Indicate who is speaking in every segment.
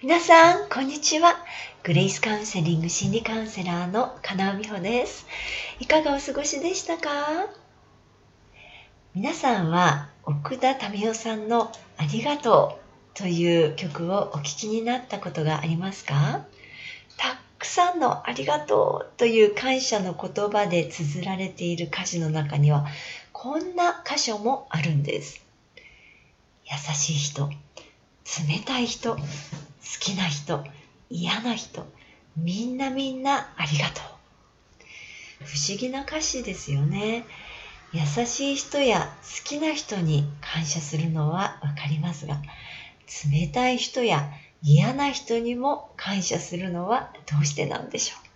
Speaker 1: 皆さん、こんにちは。グレイスカウンセリング心理カウンセラーの金尾美穂です。いかがお過ごしでしたか？皆さんは奥田民生さんのありがとうという曲をお聴きになったことがありますか？たくさんのありがとうという感謝の言葉で綴られている歌詞の中にはこんな箇所もあるんです。優しい人、冷たい人、好きな人、嫌な人、みんなみんなありがとう。不思議な歌詞ですよね。優しい人や好きな人に感謝するのはわかりますが、冷たい人や嫌な人にも感謝するのはどうしてなんでしょう。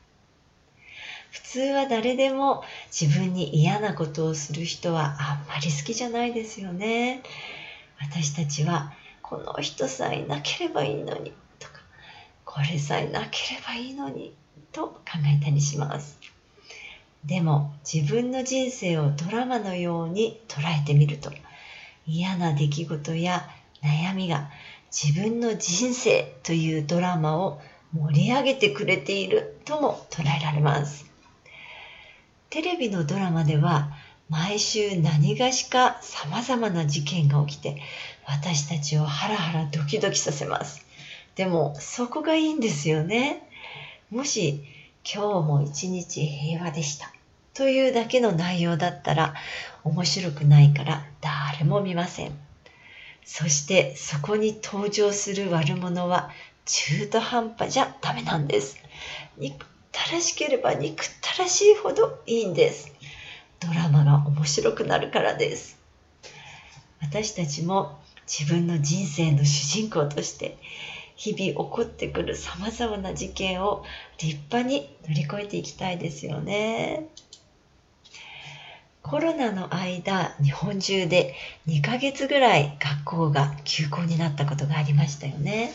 Speaker 1: 普通は誰でも自分に嫌なことをする人はあんまり好きじゃないですよね。私たちはこの人さえいなければいいのにこれさえなければいいのにと考えたりしますでも自分の人生をドラマのように捉えてみると嫌な出来事や悩みが自分の人生というドラマを盛り上げてくれているとも捉えられますテレビのドラマでは毎週何がしか様々な事件が起きて私たちをハラハラドキドキさせます。でもそこがいいんですよね。もし今日も一日平和でしたというだけの内容だったら面白くないから誰も見ません。そしてそこに登場する悪者は中途半端じゃダメなんです。憎たらしければ憎たらしいほどいいんです。ドラマが面白くなるからです私たちも自分の人生の主人公として日々起こってくるさまざまな事件を立派に乗り越えていきたいですよね。コロナの間日本中で2ヶ月ぐらい学校が休校になったことがありましたよね。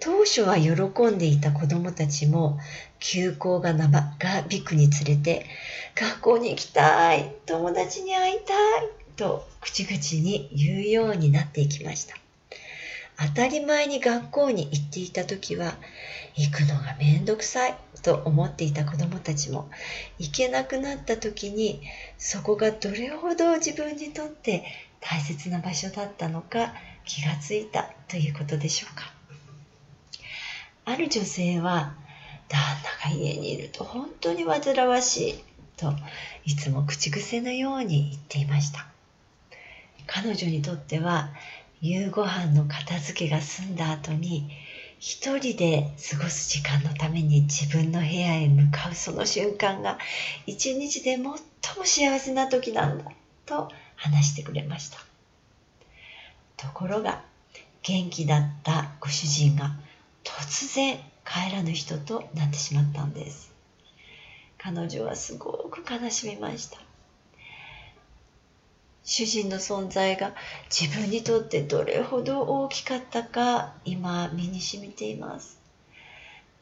Speaker 1: 当初は喜んでいた子供たちも休校が長引くにつれて学校に行きたい友達に会いたいと口々に言うようになっていきました。当たり前に学校に行っていた時は行くのがめんどくさいと思っていた子供たちも行けなくなった時にそこがどれほど自分にとって大切な場所だったのか気がついたということでしょうか。ある女性は旦那が家にいると本当に煩わしいといつも口癖のように言っていました。彼女にとっては夕ご飯の片付けが済んだ後に一人で過ごす時間のために自分の部屋へ向かうその瞬間が一日で最も幸せな時なんだと話してくれました。ところが元気だったご主人が突然帰らぬ人となってしまったんです。彼女はすごく悲しみました。主人の存在が自分にとってどれほど大きかったか今身に染みています。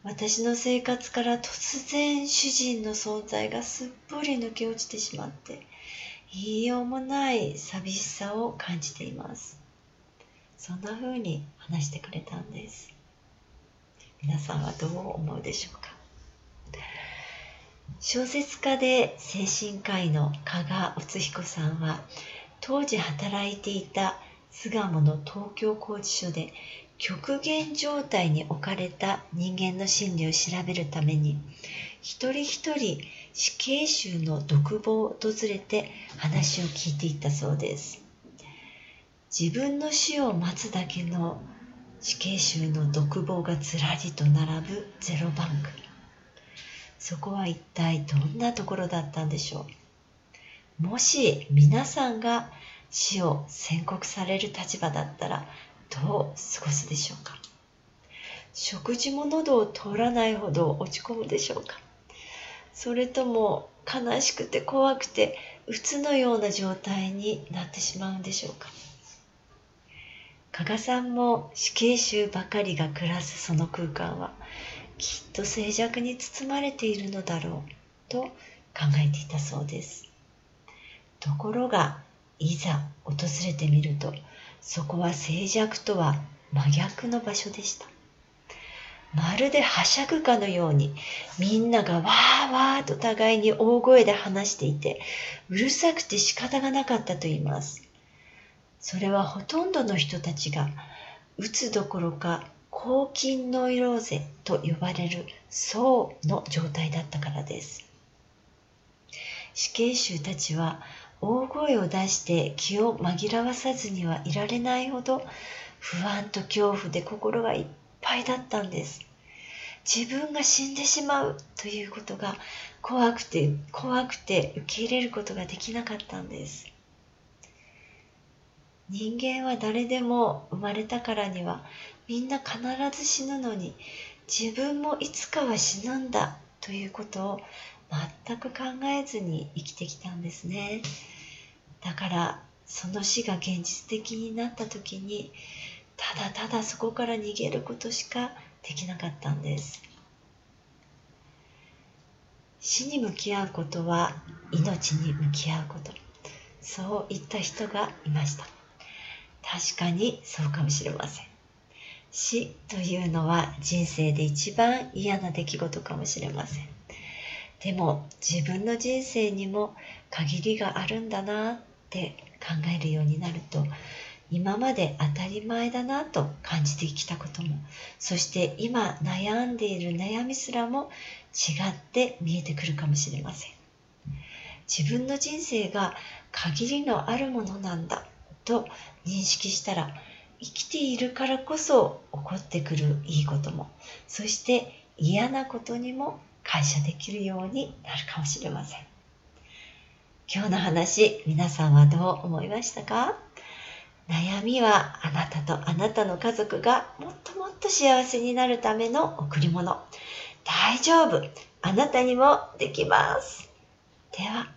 Speaker 1: 私の生活から突然主人の存在がすっぽり抜け落ちてしまって言いようもない寂しさを感じています。そんな風に話してくれたんです。皆さんはどう思うでしょうか？小説家で精神科医の加賀敦彦さんは当時働いていた巣鴨の東京拘置所で極限状態に置かれた人間の心理を調べるために一人一人死刑囚の独房を訪れて話を聞いていったそうです。自分の死を待つだけの死刑囚の独房がずらりと並ぶゼロバンク。そこは一体どんなところだったんでしょう？もし皆さんが死を宣告される立場だったらどう過ごすでしょうか？食事も喉を通らないほど落ち込むでしょうか？それとも悲しくて怖くて鬱のような状態になってしまうんでしょうか？加賀さんも死刑囚ばかりが暮らすその空間はきっと静寂に包まれているのだろうと考えていたそうです。ところがいざ訪れてみるとそこは静寂とは真逆の場所でした。まるではしゃぐかのようにみんながわーわーと互いに大声で話していてうるさくて仕方がなかったと言います。それはほとんどの人たちがうつどころか抗菌ノイローゼと呼ばれる層の状態だったからです。死刑囚たちは大声を出して気を紛らわさずにはいられないほど不安と恐怖で心がいっぱいだったんです。自分が死んでしまうということが怖くて怖くて受け入れることができなかったんです。人間は誰でも生まれたからにはみんな必ず死ぬのに自分もいつかは死ぬんだということを全く考えずに生きてきたんですね。だからその死が現実的になった時にただただそこから逃げることしかできなかったんです。死に向き合うことは命に向き合うこと。そう言った人がいました。確かにそうかもしれません。死というのは人生で一番嫌な出来事かもしれません。でも自分の人生にも限りがあるんだなって考えるようになると今まで当たり前だなと感じてきたこともそして今悩んでいる悩みすらも違って見えてくるかもしれません。自分の人生が限りのあるものなんだと認識したら生きているからこそ起こってくるいいこともそして嫌なことにも感謝できるようになるかもしれません。今日の話皆さんはどう思いましたか？悩みはあなたとあなたの家族がもっともっと幸せになるための贈り物。大丈夫。あなたにもできます。では